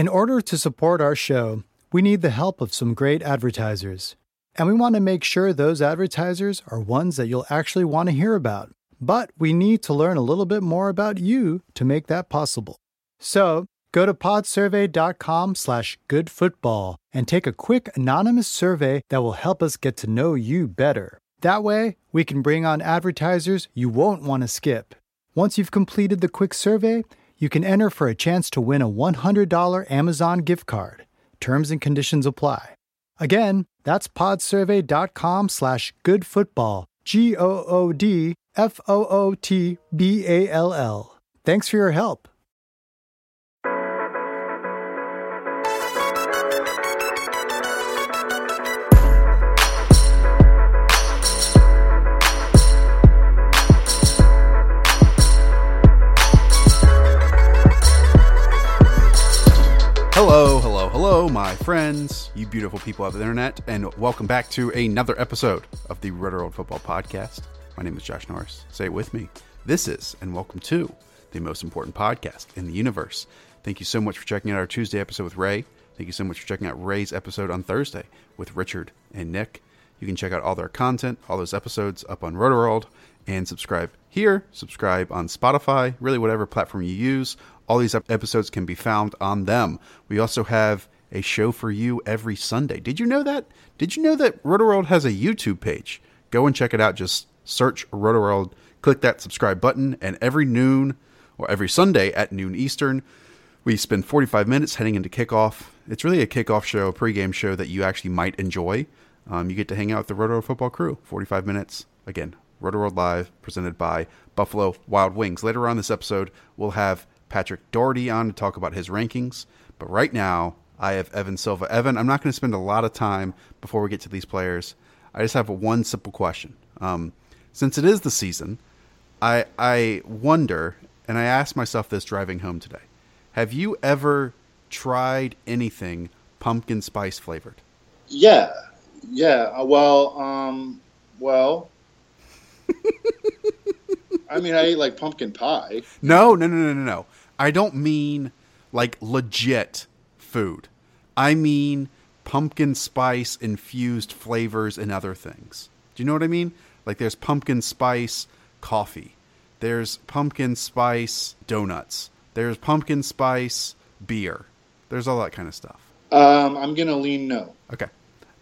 In order to support our show, we need the help of some great advertisers. And we want to make sure those advertisers are ones that you'll actually want to hear about. But we need to learn a little bit more about you to make that possible. So go to podsurvey.com slash goodfootball and take a quick anonymous survey that will help us get to know you better. That way, we can bring on advertisers you won't want to skip. Once you've completed the quick survey, you can enter for a chance to win a $100 Amazon gift card. Terms and conditions apply. Again, that's podsurvey.com slash goodfootball. G O O D F O O T B A L L. Thanks for your help. Friends, you beautiful people of the internet, and welcome back to another episode of the Roto World Football Podcast. My name is Josh Norris. Say it with me. This is, and welcome to, the most important podcast in the universe. Thank you so much for checking out our Tuesday episode with Ray. Thank you so much for checking out Ray's episode on Thursday with Richard and Nick. You can check out all their content, all those episodes up on RotoWorld, and subscribe here, subscribe on Spotify, really whatever platform you use. All these episodes can be found on them. We also have a show for you every Sunday. Did you know that? Did you know that RotoWorld has a YouTube page? Go and check it out. Just search RotoWorld, click that subscribe button, and every noon or every Sunday at noon Eastern, we spend 45 minutes heading into kickoff. It's really a kickoff show, a pregame show that you actually might enjoy. Um, you get to hang out with the Roto Football crew. 45 minutes. Again, Roto World Live, presented by Buffalo Wild Wings. Later on this episode, we'll have Patrick Doherty on to talk about his rankings. But right now, I have Evan Silva. Evan, I'm not going to spend a lot of time before we get to these players. I just have one simple question. Um, since it is the season, I I wonder, and I asked myself this driving home today: Have you ever tried anything pumpkin spice flavored? Yeah, yeah. uh, Well, um, well, I mean, I ate like pumpkin pie. No, no, no, no, no, no. I don't mean like legit food. I mean pumpkin spice infused flavors and other things. Do you know what I mean? Like there's pumpkin spice coffee. There's pumpkin spice donuts. There's pumpkin spice beer. There's all that kind of stuff. Um, I'm gonna lean no. Okay.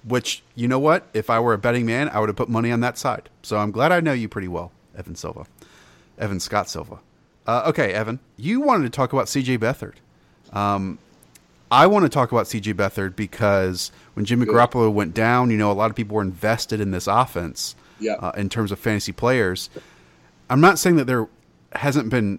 Which, you know what? If I were a betting man, I would have put money on that side. So I'm glad I know you pretty well, Evan Silva. Evan Scott Silva. Uh, okay, Evan, you wanted to talk about CJ Beathard. Um, I want to talk about CJ Beathard because when Jimmy Good. Garoppolo went down, you know, a lot of people were invested in this offense Yeah. uh, in terms of fantasy players. I'm not saying that there hasn't been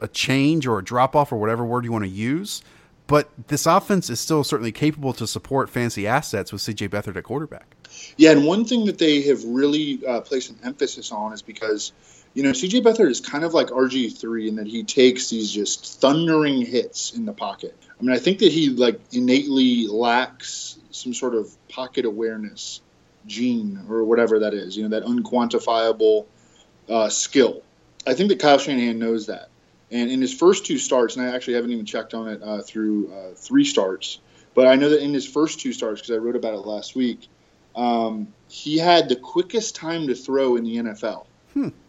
a change or a drop off or whatever word you want to use, but this offense is still certainly capable to support fancy assets with CJ Beathard at quarterback. Yeah, and one thing that they have really uh, placed an emphasis on is because, you know, CJ Beathard is kind of like RG3 in that he takes these just thundering hits in the pocket. I mean, I think that he like innately lacks some sort of pocket awareness gene or whatever that is, you know, that unquantifiable uh, skill. I think that Kyle Shanahan knows that. And in his first two starts, and I actually haven't even checked on it uh, through uh, three starts, but I know that in his first two starts, because I wrote about it last week, um, he had the quickest time to throw in the NFL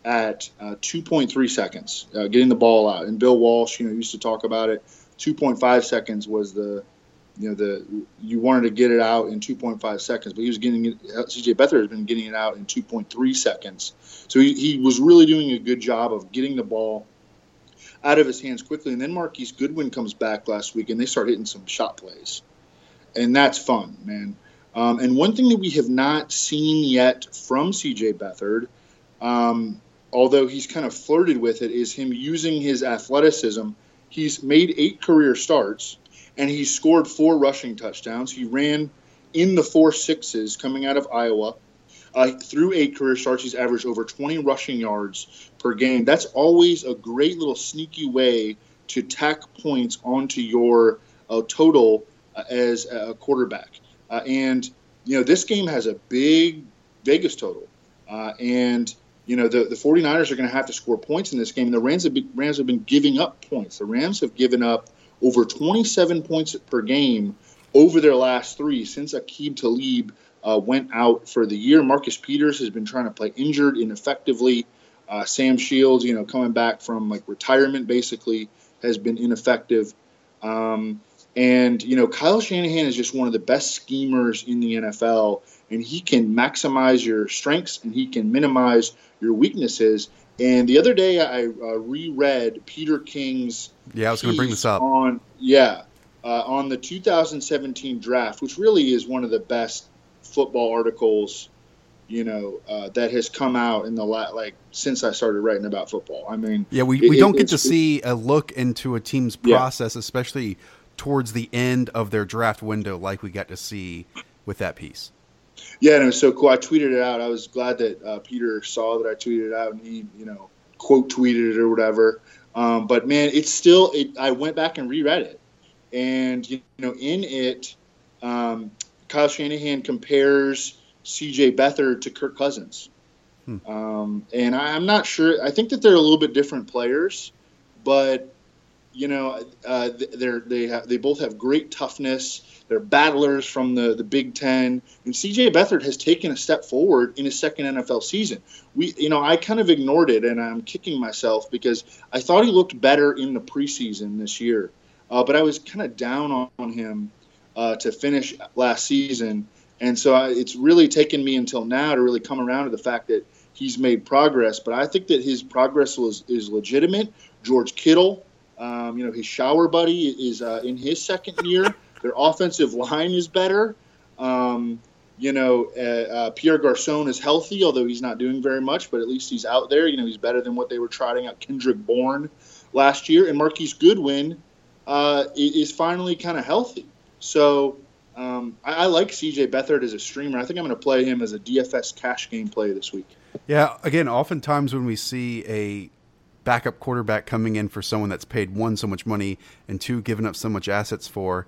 at uh, 2.3 seconds, uh, getting the ball out. And Bill Walsh, you know, used to talk about it. 2.5 seconds was the, you know, the you wanted to get it out in 2.5 seconds, but he was getting it. CJ Beathard has been getting it out in 2.3 seconds. So he, he was really doing a good job of getting the ball out of his hands quickly. And then Marquise Goodwin comes back last week, and they start hitting some shot plays, and that's fun, man. Um, and one thing that we have not seen yet from CJ Beathard, um, although he's kind of flirted with it, is him using his athleticism he's made eight career starts and he scored four rushing touchdowns. He ran in the four sixes coming out of Iowa. Uh, through eight career starts, he's averaged over 20 rushing yards per game. That's always a great little sneaky way to tack points onto your uh, total uh, as a quarterback. Uh, and, you know, this game has a big Vegas total. Uh, and, you know, the, the 49ers are going to have to score points in this game. And the Rams have, been, Rams have been giving up points. The Rams have given up over 27 points per game over their last three since Aqib Talib uh, went out for the year. Marcus Peters has been trying to play injured ineffectively. Uh, Sam Shields, you know, coming back from like retirement, basically has been ineffective. Um, and you know, Kyle Shanahan is just one of the best schemers in the NFL, and he can maximize your strengths and he can minimize your weaknesses. And the other day, I uh, reread Peter King's. Yeah, I was going to bring this up on yeah uh, on the 2017 draft, which really is one of the best football articles, you know, uh, that has come out in the la- like since I started writing about football. I mean, yeah, we, it, we don't it, get to see a look into a team's process, yeah. especially towards the end of their draft window, like we got to see with that piece. Yeah, and it was so cool. I tweeted it out. I was glad that uh, Peter saw that I tweeted it out, and he, you know, quote tweeted it or whatever. Um, but man, it's still. It, I went back and reread it, and you know, in it, um, Kyle Shanahan compares C.J. Beathard to Kirk Cousins, hmm. um, and I, I'm not sure. I think that they're a little bit different players, but you know, uh, they're they have they both have great toughness. They're battlers from the, the Big Ten, and C.J. Beathard has taken a step forward in his second NFL season. We, you know, I kind of ignored it, and I'm kicking myself because I thought he looked better in the preseason this year, uh, but I was kind of down on, him uh, to finish last season, and so I, it's really taken me until now to really come around to the fact that he's made progress. But I think that his progress was is legitimate. George Kittle, um, you know, his shower buddy is uh, in his second year. Their offensive line is better. Um, you know, uh, uh, Pierre Garcon is healthy, although he's not doing very much, but at least he's out there. You know, he's better than what they were trotting out Kendrick Bourne last year. And Marquise Goodwin uh, is finally kind of healthy. So um, I, I, like CJ Beathard as a streamer. I think I'm going to play him as a DFS cash game play this week. Yeah, again, oftentimes when we see a backup quarterback coming in for someone that's paid one so much money and two given up so much assets for,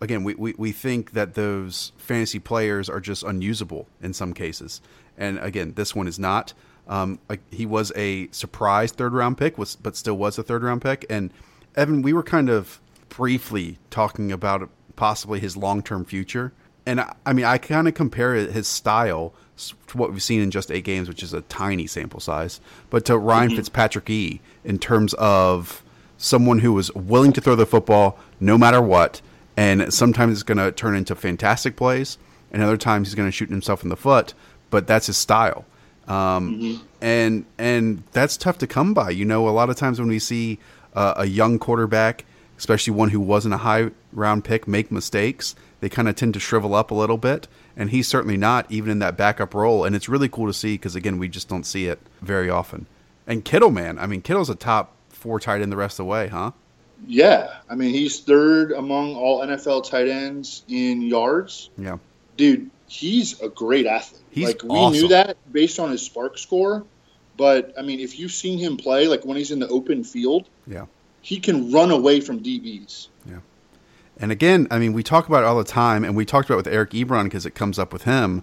again, we, we, we think that those fantasy players are just unusable in some cases. And again, this one is not. Um, he was a surprise third round pick, was but still was a third round pick. And Evan, we were kind of briefly talking about possibly his long term future. And I, I mean, I kind of compare his style to what we've seen in just eight games, which is a tiny sample size, but to Ryan mm-hmm. Fitzpatrick E in terms of someone who was willing to throw the football no matter what, and sometimes it's going to turn into fantastic plays, and other times he's going to shoot himself in the foot. But that's his style, um, mm-hmm. and and that's tough to come by. You know, a lot of times when we see uh, a young quarterback, especially one who wasn't a high round pick, make mistakes, they kind of tend to shrivel up a little bit. And he's certainly not, even in that backup role. And it's really cool to see because again, we just don't see it very often. And Kittle, man, I mean, Kittle's a top four tight end the rest of the way, huh? Yeah, I mean he's third among all NFL tight ends in yards. Yeah, dude, he's a great athlete. He's like we awesome. knew that based on his SPARQ score, but I mean, if you've seen him play, like when he's in the open field, yeah, he can run away from DBs. And again, I mean, we talk about it all the time, and we talked about it with Eric Ebron because it comes up with him.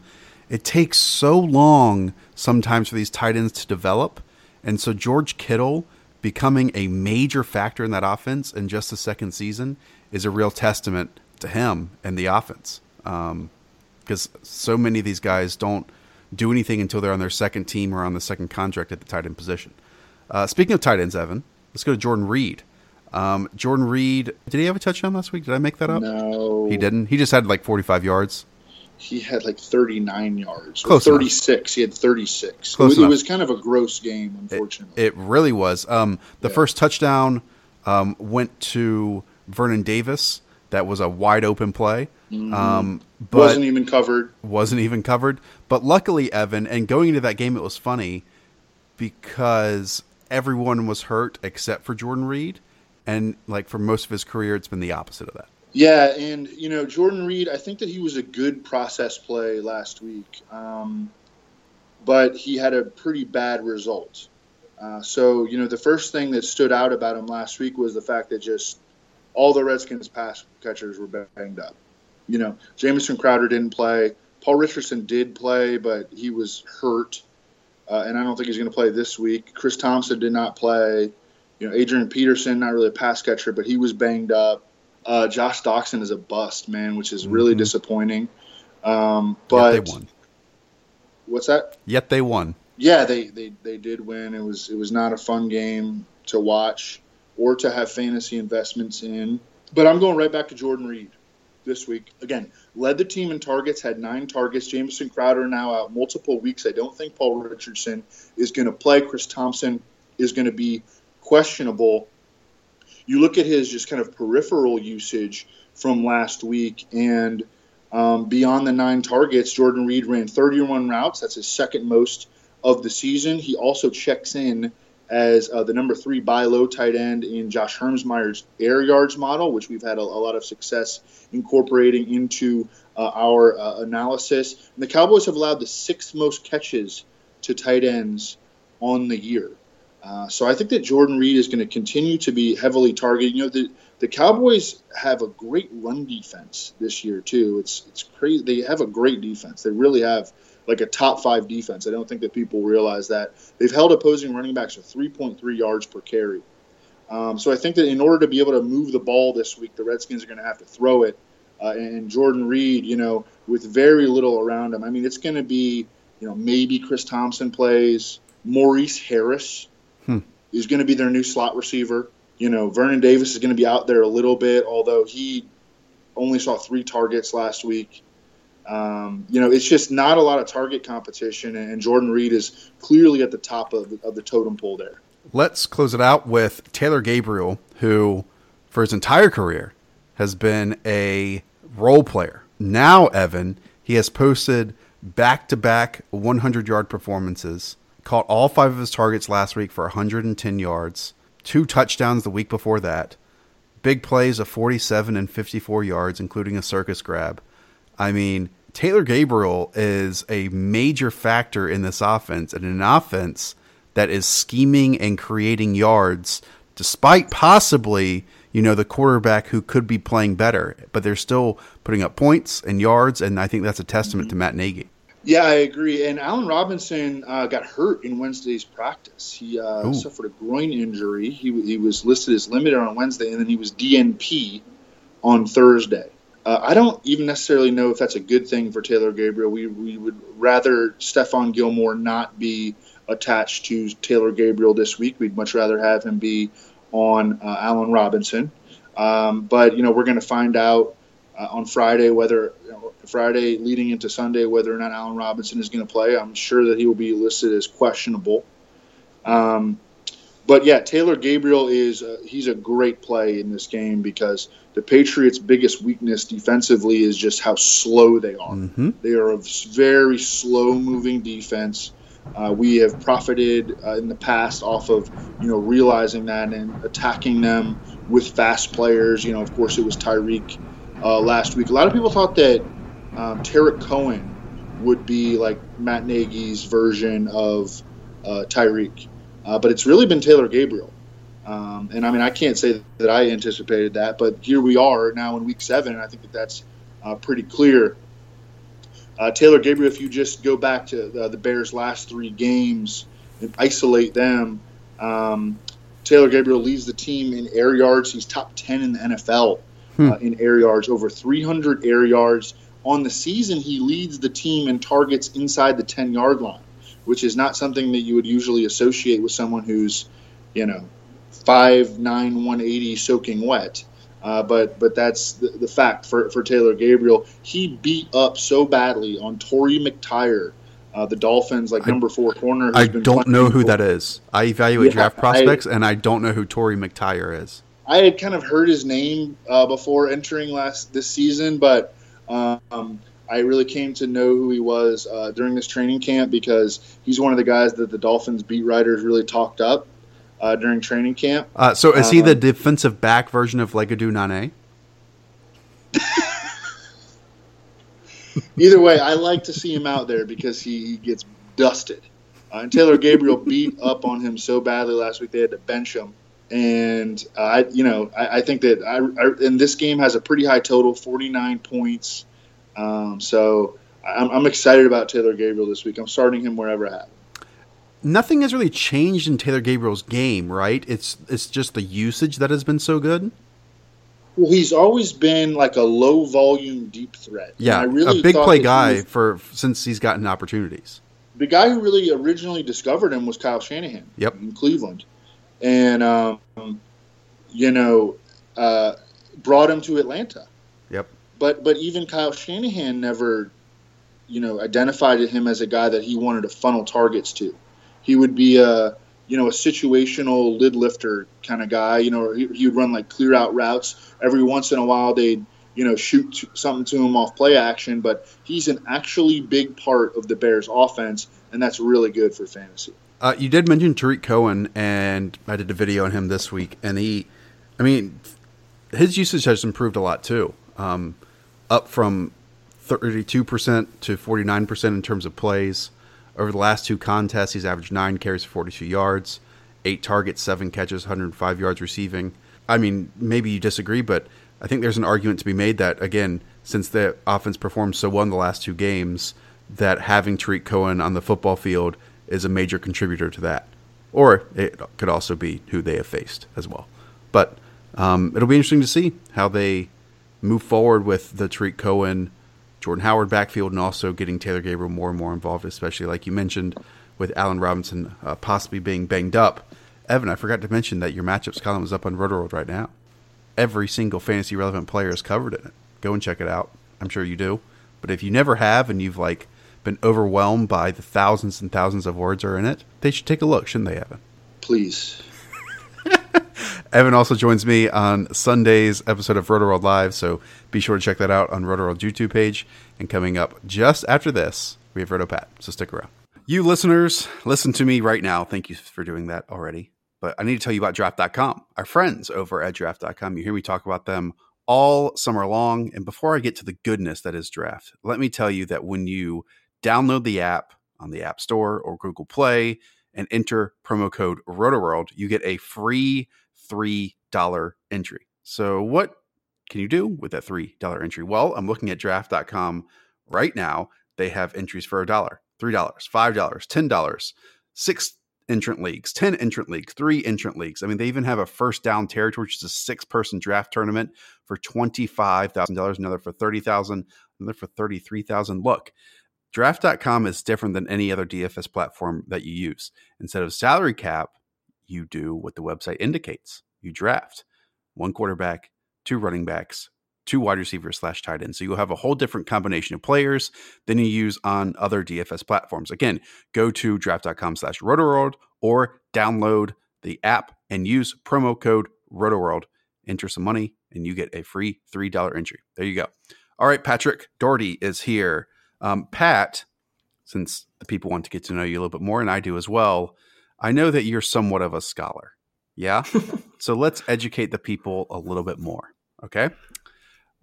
It takes so long sometimes for these tight ends to develop, and so George Kittle becoming a major factor in that offense in just the second season is a real testament to him and the offense. Because um, so many of these guys don't do anything until they're on their second team or on the second contract at the tight end position. Uh, speaking of tight ends, Evan, let's go to Jordan Reed. Um, Jordan Reed, did he have a touchdown last week? Did I make that up? No, he didn't. He just had like 45 yards he had like 39 yards. Close 36. Enough. He had 36. Close it, it was kind of a gross game, unfortunately. It, it really was. Um, the yeah. first touchdown um, went to Vernon Davis. That was a wide open play. Mm-hmm. Um, but wasn't even covered. Wasn't even covered. But luckily, Evan, and going into that game, it was funny because everyone was hurt except for Jordan Reed. And like for most of his career, it's been the opposite of that. Yeah, and you know Jordan Reed, I think that he was a good process play last week, um, but he had a pretty bad result. Uh, so you know the first thing that stood out about him last week was the fact that just all the Redskins pass catchers were banged up. You know, Jamison Crowder didn't play. Paul Richardson did play, but he was hurt, uh, and I don't think he's going to play this week. Chris Thompson did not play. You know, Adrian Peterson, not really a pass catcher, but he was banged up. Uh, Josh Doctson is a bust, man, which is really mm-hmm. disappointing. Um, but Yet they won. What's that? Yet they won. Yeah, they, they they did win. It was it was not a fun game to watch or to have fantasy investments in. But I'm going right back to Jordan Reed this week. Again, led the team in targets, had nine targets. Jamison Crowder now out multiple weeks. I don't think Paul Richardson is going to play. Chris Thompson is going to be questionable. You look at his just kind of peripheral usage from last week, and um, beyond the nine targets, Jordan Reed ran 31 routes. That's his second most of the season. He also checks in as uh, the number three buy low tight end in Josh Hermsmeyer's air yards model, which we've had a, a lot of success incorporating into uh, our uh, analysis. And the Cowboys have allowed the sixth most catches to tight ends on the year. Uh, so I think that Jordan Reed is going to continue to be heavily targeted. You know, the, the Cowboys have a great run defense this year too. It's it's crazy. They have a great defense. They really have like a top five defense. I don't think that people realize that they've held opposing running backs to 3.3 yards per carry. Um, so I think that in order to be able to move the ball this week, the Redskins are going to have to throw it. Uh, and Jordan Reed, you know, with very little around him. I mean, it's going to be, you know, maybe Chris Thompson plays. Maurice Harris hmm. is going to be their new slot receiver. You know, Vernon Davis is going to be out there a little bit, although he only saw three targets last week. Um, you know, it's just not a lot of target competition, and Jordan Reed is clearly at the top of the, of the totem pole there. Let's close it out with Taylor Gabriel, who, for his entire career, has been a role player. Now, Evan, he has posted back to back 100 yard performances, caught all five of his targets last week for 110 yards, two touchdowns the week before that, big plays of 47 and 54 yards, including a circus grab. I mean, Taylor Gabriel is a major factor in this offense and an offense that is scheming and creating yards despite possibly, you know, the quarterback who could be playing better, but they're still putting up points and yards and I think that's a testament mm-hmm. to Matt Nagy. Yeah, I agree. And Allen Robinson uh, got hurt in Wednesday's practice. He uh, suffered a groin injury. He, he was listed as limited on Wednesday, and then he was DNP on Thursday. Uh, I don't even necessarily know if that's a good thing for Taylor Gabriel. We, we would rather Stephon Gilmore not be attached to Taylor Gabriel this week. We'd much rather have him be on uh, Allen Robinson. Um, but, you know, we're going to find out uh, on Friday whether Friday leading into Sunday whether or not Allen Robinson is going to play. I'm sure that he will be listed as questionable. Um, but yeah, Taylor Gabriel is uh, he's a great play in this game because the Patriots' biggest weakness defensively is just how slow they are. Mm-hmm. They are a very slow-moving defense. Uh, we have profited uh, in the past off of you know realizing that and attacking them with fast players. You know, of course, it was Tyreek uh, last week. A lot of people thought that um, Tarik Cohen would be like Matt Nagy's version of uh, Tyreek, uh, but it's really been Taylor Gabriel. Um, and I mean, I can't say that I anticipated that, but here we are now in week seven, and I think that that's uh, pretty clear. Uh, Taylor Gabriel, if you just go back to the, the, Bears' last three games and isolate them, um, Taylor Gabriel leads the team in air yards. He's top 10 in the NFL hmm. uh, in air yards, over 300 air yards. On the season, he leads the team in targets inside the 10 yard line, which is not something that you would usually associate with someone who's, you know, five nine one eighty soaking wet. Uh, but but that's the, the, fact for, for Taylor Gabriel. He beat up so badly on Torry McTyer, uh, the Dolphins like I, number four corner. I don't know who that is. I evaluate yeah, draft prospects, I, and I don't know who Torry McTyer is. I had kind of heard his name uh, before entering last this season, but um, I really came to know who he was uh, during this training camp because he's one of the guys that the Dolphins beat writers really talked up uh, during training camp. Uh, so is he the Um, defensive back version of Legadou Nane? Either way, I like to see him out there because he, he gets dusted. Uh, and Taylor Gabriel beat up on him so badly last week they had to bench him. And uh, I, you know, I, I think that I, I and this game has a pretty high total, forty nine points. Um, so I'm, I'm excited about Taylor Gabriel this week. I'm starting him wherever I have. Nothing has really changed in Taylor Gabriel's game, right? It's it's just the usage that has been so good. Well, he's always been like a low volume deep threat. Yeah, I really a big play guy was- for since he's gotten opportunities. the guy who really originally discovered him was Kyle Shanahan Yep. in Cleveland, and um, you know uh, brought him to Atlanta. Yep. But but even Kyle Shanahan never, you know, identified him as a guy that he wanted to funnel targets to. He would be a you know a situational lid lifter kind of guy. You know, he, he would run like clear out routes. Every once in a while, they'd you know shoot something to him off play action. But he's an actually big part of the Bears' offense, and that's really good for fantasy. Uh, you did mention Tarik Cohen, and I did a video on him this week, and he, I mean, his usage has improved a lot too, um, up from thirty-two percent to forty-nine percent in terms of plays. Over the last two contests, he's averaged nine carries for forty-two yards, eight targets, seven catches, one hundred five yards receiving. I mean, maybe you disagree, but I think there's an argument to be made that again, since the offense performed so well in the last two games, that having Tarik Cohen on the football field is a major contributor to that. Or it could also be who they have faced as well. But um, it'll be interesting to see how they move forward with the Tarik Cohen, Jordan Howard backfield, and also getting Taylor Gabriel more and more involved, especially like you mentioned with Allen Robinson uh, possibly being banged up. Evan, I forgot to mention that your matchups column is up on Roto-World right now. Every single fantasy relevant player is covered in it. Go and check it out. I'm sure you do. But if you never have and you've like been overwhelmed by the thousands and thousands of words are in it, they should take a look, shouldn't they, Evan? Please. Evan also joins me on Sunday's episode of Roto World Live, so be sure to check that out on Roto World YouTube page. And coming up just after this, we have Roto Pat, so stick around. You listeners, listen to me right now. Thank you for doing that already. But I need to tell you about draft.com, our friends over at draft.com. You hear me talk about them all summer long. And before I get to the goodness that is draft, let me tell you that when you download the app on the App Store or Google Play and enter promo code RotoWorld, you get a free $3 entry. So, what can you do with that $3 entry? Well, I'm looking at draft.com right now. They have entries for a dollar, $3, $5, $10, six entrant leagues, 10 entrant leagues, three entrant leagues. I mean, they even have a first down territory, which is a six person draft tournament for $25,000, another for 30000 another for 33000 Look, draft.com is different than any other DFS platform that you use. Instead of salary cap, you do what the website indicates. You draft one quarterback, two running backs, two wide receivers slash tight ends. So you'll have a whole different combination of players than you use on other DFS platforms. Again, go to draft.com slash rotoworld or download the app and use promo code rotoworld. Enter some money and you get a free $3 entry. There you go. All right, Patrick Doherty is here. Um, Pat, since the people want to get to know you a little bit more, and I do as well, I know that you're somewhat of a scholar. Yeah. so let's educate the people a little bit more. Okay.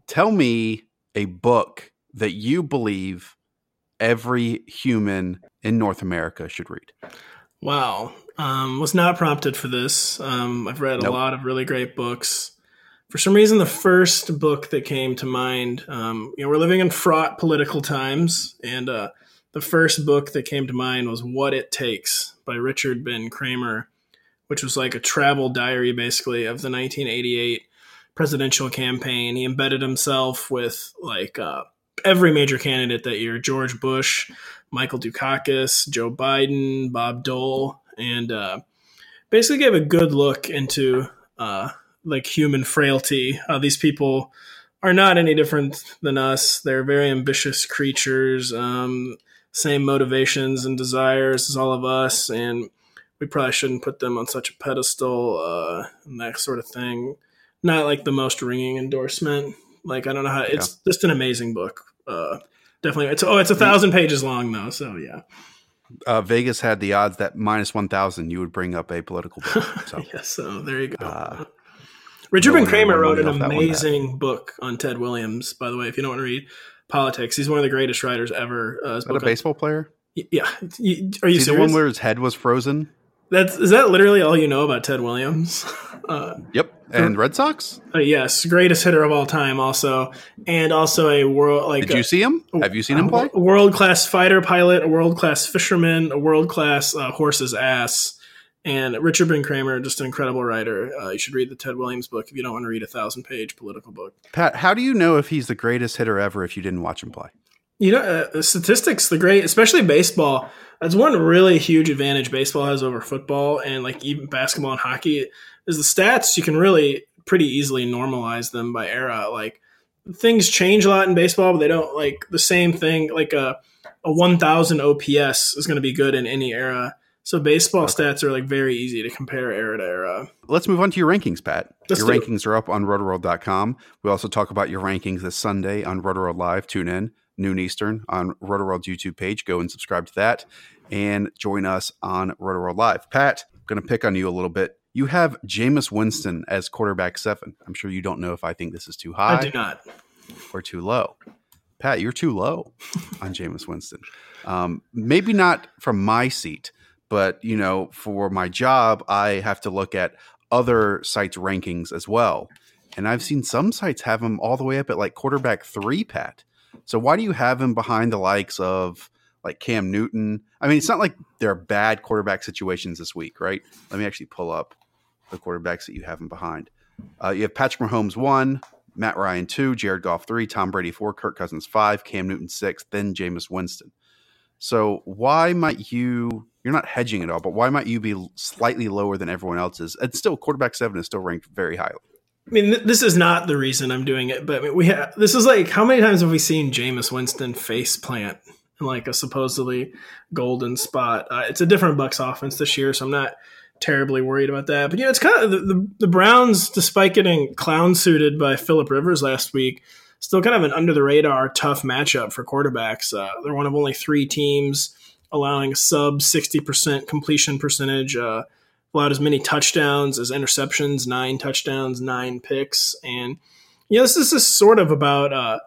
Tell me a book that you believe every human in North America should read. Wow. Um, was not prompted for this. Um, I've read a lot of really great books. For some reason, the first book that came to mind, um, you know, we're living in fraught political times, and uh, the first book that came to mind was What It Takes by Richard Ben Cramer, which was like a travel diary basically of the 1988 presidential campaign. He embedded himself with like uh, every major candidate that year George Bush, Michael Dukakis, Joe Biden, Bob Dole, and uh, basically gave a good look into uh, like human frailty. How these people are not any different than us. They're very ambitious creatures, um, same motivations and desires as all of us, and we probably shouldn't put them on such a pedestal uh, and that sort of thing. Not like the most ringing endorsement. Like I don't know how. It's just an amazing book. Uh, definitely. It's oh, it's a thousand pages long though. So yeah. uh, Vegas had the odds that minus one thousand you would bring up a political book. So yes, so there you go. Uh, Richard no Ben Cramer wrote an amazing book on Ted Williams. By the way, if you don't want to read politics, he's one of the greatest writers ever. Uh, a on- baseball player? Yeah, are you Is he the one where his head was frozen? That's is that literally all you know about Ted Williams? Uh, Yep. And Red Sox? uh, yes, greatest hitter of all time, also, and also a world like Did you see him? Have you seen him play? World class fighter pilot, a world class fisherman, a world class uh, horse's ass, and Richard Ben Cramer, just an incredible writer. Uh, you should read the Ted Williams book if you don't want to read a thousand page political book. Pat, how do you know if he's the greatest hitter ever if you didn't watch him play? You know, uh, statistics, the great, especially baseball. That's one really huge advantage baseball has over football and like even basketball and hockey is the stats. You can really pretty easily normalize them by era. Like things change a lot in baseball, but they don't like the same thing. Like a a one thousand OPS is going to be good in any era. So baseball stats are like very easy to compare era to era. Let's move on to your rankings, Pat. Let's your do it. rankings are up on rotoworld.com. We also talk about your rankings this Sunday on Rotoworld Live. Tune in, noon Eastern, on Rotoworld's YouTube page. Go and subscribe to that and join us on Rotoworld Live. Pat, I'm going to pick on you a little bit. You have Jameis Winston as quarterback seven. I'm sure you don't know if I think this is too high I do not. or too low. Pat, you're too low on Jameis Winston. Um, maybe not from my seat, but you know, for my job, I have to look at other sites' rankings as well. And I've seen some sites have him all the way up at like quarterback three, Pat. So why do you have him behind the likes of like Cam Newton? I mean, it's not like there are bad quarterback situations this week, right? Let me actually pull up the quarterbacks that you have him behind. Uh, you have Patrick Mahomes one, Matt Ryan two, Jared Goff three, Tom Brady four, Kirk Cousins five, Cam Newton six, then Jameis Winston. So why might you? You're not hedging at all, but why might you be slightly lower than everyone else's? And still, quarterback seven is still ranked very highly. I mean, th- this is not the reason I'm doing it, but I mean, we ha- this is like how many times have we seen Jameis Winston face plant in like a supposedly golden spot? Uh, it's a different Bucks offense this year, so I'm not terribly worried about that. But you know, it's kind of the, the, the Browns, despite getting clown suited by Philip Rivers last week, still kind of an under the radar tough matchup for quarterbacks. Uh, they're one of only three teams allowing a sub 60% completion percentage. Uh, allowed as many touchdowns as interceptions, nine touchdowns, nine picks. And, you know, this is just sort of about, uh,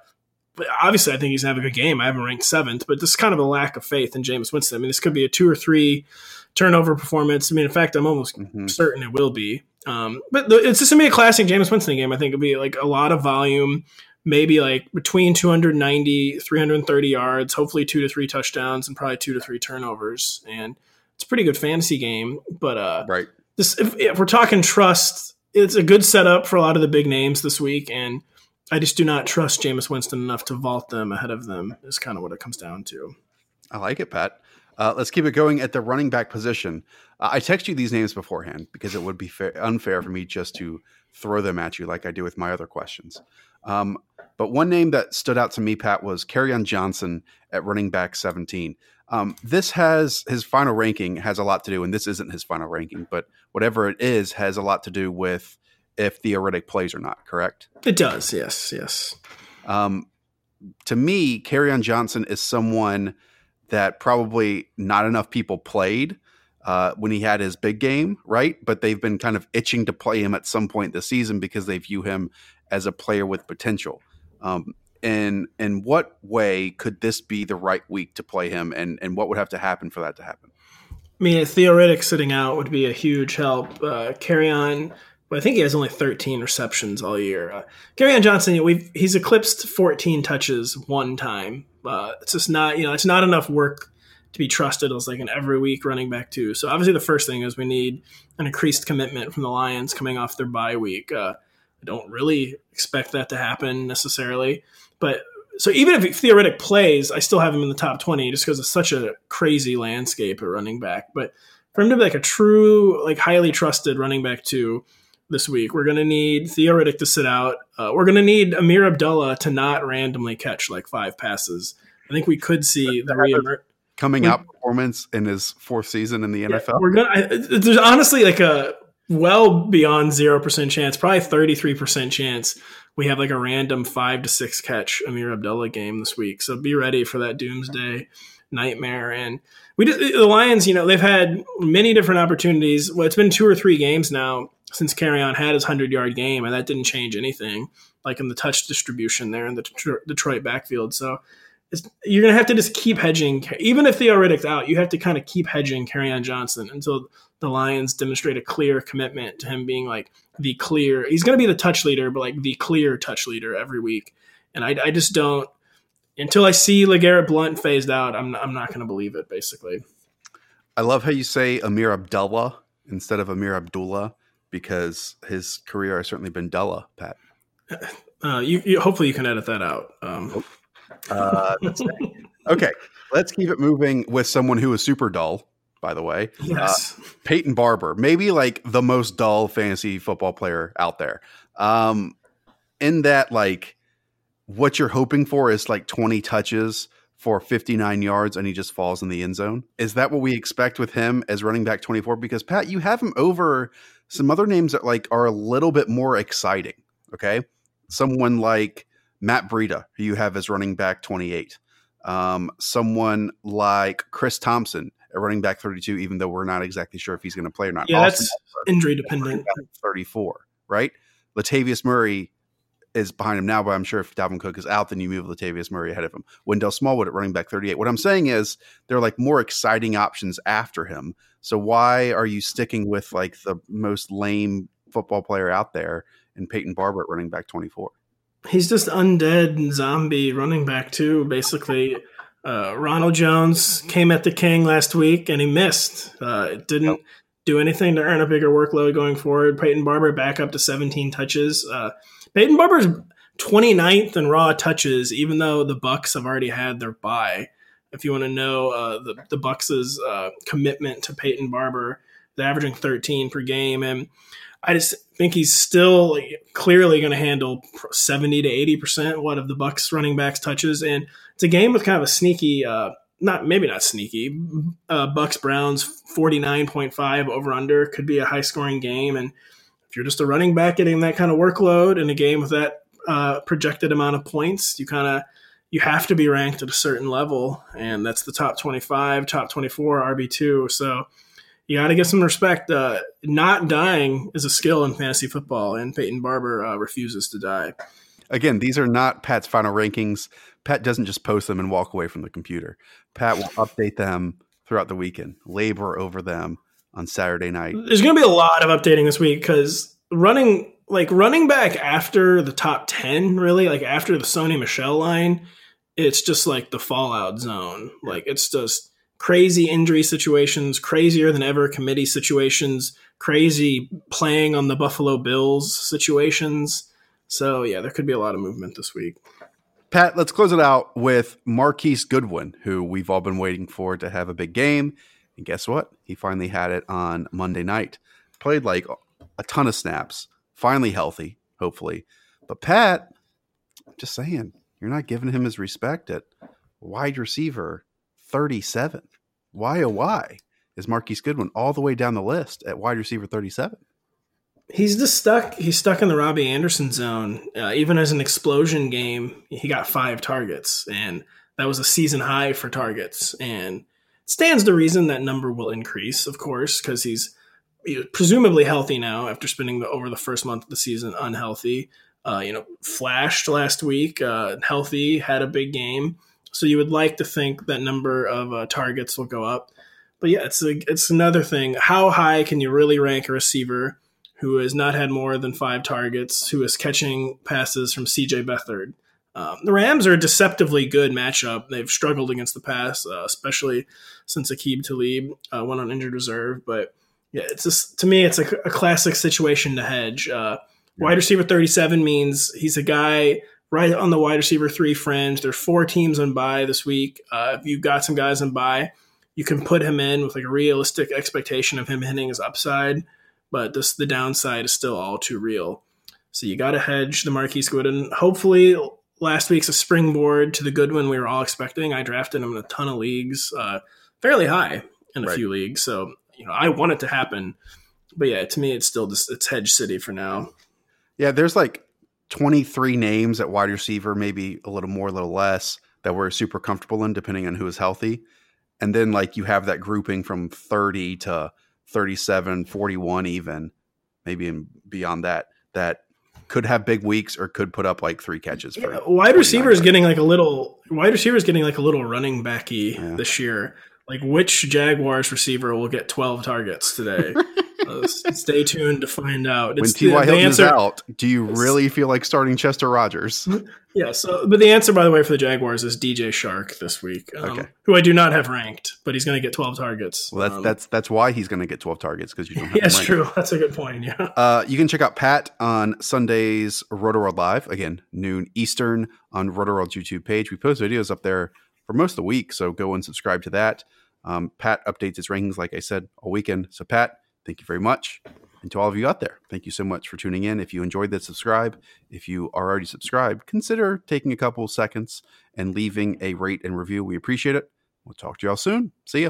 obviously, I think he's going to have a good game. I haven't ranked seventh, but this is kind of a lack of faith in Jameis Winston. I mean, this could be a two or three turnover performance. I mean, in fact, I'm almost Mhm. certain it will be. Um, but the, it's just going to be a classic Jameis Winston game. I think it'll be like a lot of volume, maybe like between 290, 330 yards, hopefully two to three touchdowns, and probably two to three turnovers. And it's a pretty good fantasy game. But uh, Right. this, if, if we're talking trust, it's a good setup for a lot of the big names this week. And I just do not trust Jameis Winston enough to vault them ahead of them, is kind of what it comes down to. I like it, Pat. Uh, let's keep it going at the running back position. Uh, I text you these names beforehand because it would be fair, unfair for me just to throw them at you like I do with my other questions. Um, but one name that stood out to me, Pat, was on Johnson at running back 17. Um, this has his final ranking has a lot to do, and this isn't his final ranking, but whatever it is has a lot to do with if Theo Riddick plays or not. Correct? It does, yes, yes. Um, to me, on Johnson is someone that probably not enough people played uh, when he had his big game, right? But they've been kind of itching to play him at some point this season because they view him as a player with potential. Um, and in what way could this be the right week to play him, and and what would have to happen for that to happen? I mean, a Theo Riddick sitting out would be a huge help. Uh, Kerryon. But I think he has only 13 receptions all year. Uh, Kerryon Johnson, we've he's eclipsed 14 touches one time. Uh, it's just not, you know, it's not enough work to be trusted as like an every week running back too. So obviously the first thing is we need an increased commitment from the Lions coming off their bye week. Uh, I don't really expect that to happen necessarily, but so even if Theo Riddick plays, I still have him in the top 20 just because it's such a crazy landscape at running back. But for him to be like a true, like highly trusted running back too this week, we're going to need Theo Riddick to sit out. Uh, we're going to need Ameer Abdullah to not randomly catch like five passes. I think we could see the reemerge. Coming out performance in his fourth season in the NFL. We're gonna. I, there's honestly like a well beyond zero percent chance, probably thirty three percent chance we have like a random five to six catch Ameer Abdullah game this week. So be ready for that doomsday nightmare. And we just, the Lions, you know, they've had many different opportunities. Well, it's been two or three games now since Kerryon had his hundred yard game, and that didn't change anything. Like in the touch distribution there in the Detroit backfield, so you're gonna have to just keep hedging. Even if Theo Riddick's out, you have to kind of keep hedging Kerryon Johnson until the Lions demonstrate a clear commitment to him being like the clear. He's gonna be the touch leader, but like the clear touch leader every week. And I, I just don't until I see LeGarrette Blunt phased out. I'm I'm not gonna believe it. Basically, I love how you say Ameer Abdullah instead of Ameer Abdullah because his career has certainly been Dullah, Pat. Uh, you, you, hopefully you can edit that out. Um, uh, okay, let's keep it moving with someone who is super dull. By the way, yes, uh, Peyton Barber, maybe like the most dull fantasy football player out there. Um, in that, like, what you're hoping for is like 20 touches for 59 yards and he just falls in the end zone. Is that what we expect with him as running back 24? Because Pat, you have him over some other names that like are a little bit more exciting. Okay, someone like Matt Breida, who you have as running back 28. Um, someone like Chris Thompson at running back 32, even though we're not exactly sure if he's going to play or not. Yeah, Austin that's injury dependent. 34, right? Latavius Murray is behind him now, but I'm sure if Dalvin Cook is out, then you move Latavius Murray ahead of him. Wendell Smallwood at running back 38. What I'm saying is there are like more exciting options after him. So why are you sticking with like the most lame football player out there in Peyton Barber at running back 24? He's just undead zombie running back too, basically. Uh, Ronald Jones came at the king last week and he missed. Uh, didn't yep. do anything to earn a bigger workload going forward. Peyton Barber back up to 17 touches. Uh, Peyton Barber's 29th in raw touches, even though the Bucks have already had their bye. If you want to know uh, the the Bucks' uh, commitment to Peyton Barber, they're averaging 13 per game, and I just think he's still clearly going to handle 70 to 80 percent what of the Bucks running backs touches, and it's a game with kind of a sneaky, uh, not maybe not sneaky, uh, Bucks Browns 49.5 over under could be a high scoring game, and if you're just a running back getting that kind of workload in a game with that uh, projected amount of points, you kind of you have to be ranked at a certain level, and that's the top 25, top 24 RB two. So you got to give some respect. Uh, not dying is a skill in fantasy football, and Peyton Barber uh, refuses to die. Again, these are not Pat's final rankings. Pat doesn't just post them and walk away from the computer. Pat will update them throughout the weekend, labor over them on Saturday night. There's going to be a lot of updating this week because running like running back after the top 10 really like after the Sony Michel line it's just like the fallout zone like it's just crazy injury situations, crazier than ever committee situations, crazy playing on the Buffalo Bills situations. So yeah, there could be a lot of movement this week. Pat, let's close it out with Marquise Goodwin, who we've all been waiting for to have a big game. And guess what? He finally had it on Monday night. Played like a ton of snaps, finally healthy, hopefully. But Pat, just saying, you're not giving him his respect at wide receiver 37. Why oh why is Marquise Goodwin all the way down the list at wide receiver 37? He's just stuck. He's stuck in the Robbie Anderson zone. Uh, even as an explosion game, he got five targets, and that was a season high for targets. And stands to reason that number will increase, of course, because he's presumably healthy now after spending the, over the first month of the season unhealthy. Uh, you know, flashed last week, uh, healthy, had a big game. So you would like to think that number of uh, targets will go up. But yeah, it's a, it's another thing. How high can you really rank a receiver who has not had more than five targets, who is catching passes from CJ Beathard? Um, the Rams are a deceptively good matchup. They've struggled against the pass, uh, especially since Aqib Talib uh, went on injured reserve. But yeah, it's just to me, it's a, a classic situation to hedge. Uh, wide receiver 37 means he's a guy right on the wide receiver three fringe. There's four teams on bye this week. Uh, if you've got some guys on bye, you can put him in with like a realistic expectation of him hitting his upside, but this the downside is still all too real. So you got to hedge the Marquise Goodwin. Hopefully, last week's a springboard to the Goodwin we were all expecting. I drafted him in a ton of leagues, uh, fairly high in a right. few leagues. So you know, I want it to happen. But yeah, to me, it's still just it's hedge city for now. Yeah, there's like 23 names at wide receiver, maybe a little more, a little less, that we're super comfortable in, depending on who is healthy. and then like you have that grouping from 30 to 37, 41 even, maybe and beyond that that could have big weeks or could put up like three catches. For Yeah, wide receiver is getting like a little wide receiver is getting like a little running backy Yeah. this year. Like which Jaguars receiver will get 12 targets today? uh, stay tuned to find out. When T.Y. the, the Hilton is out, do you really feel like starting Chester Rogers? Yeah, so but the answer, by the way, for the Jaguars is DJ Chark this week, um, Okay. who I do not have ranked, but he's going to get 12 targets. Well, that's Um, that's that's why he's going to get 12 targets because you don't have yeah, him it's ranked. true. That's a good point. Yeah. Uh, you can check out Pat on Sundays Roto World Live again noon Eastern on Roto World's YouTube page. We post videos up there for most of the week, so go and subscribe to that. Um, Pat updates his rankings, like I said, all weekend. So Pat, thank you very much, and to all of you out there, thank you so much for tuning in. If you enjoyed this, subscribe. If you are already subscribed, consider taking a couple seconds and leaving a rate and review. We appreciate it. We'll talk to y'all soon. See ya.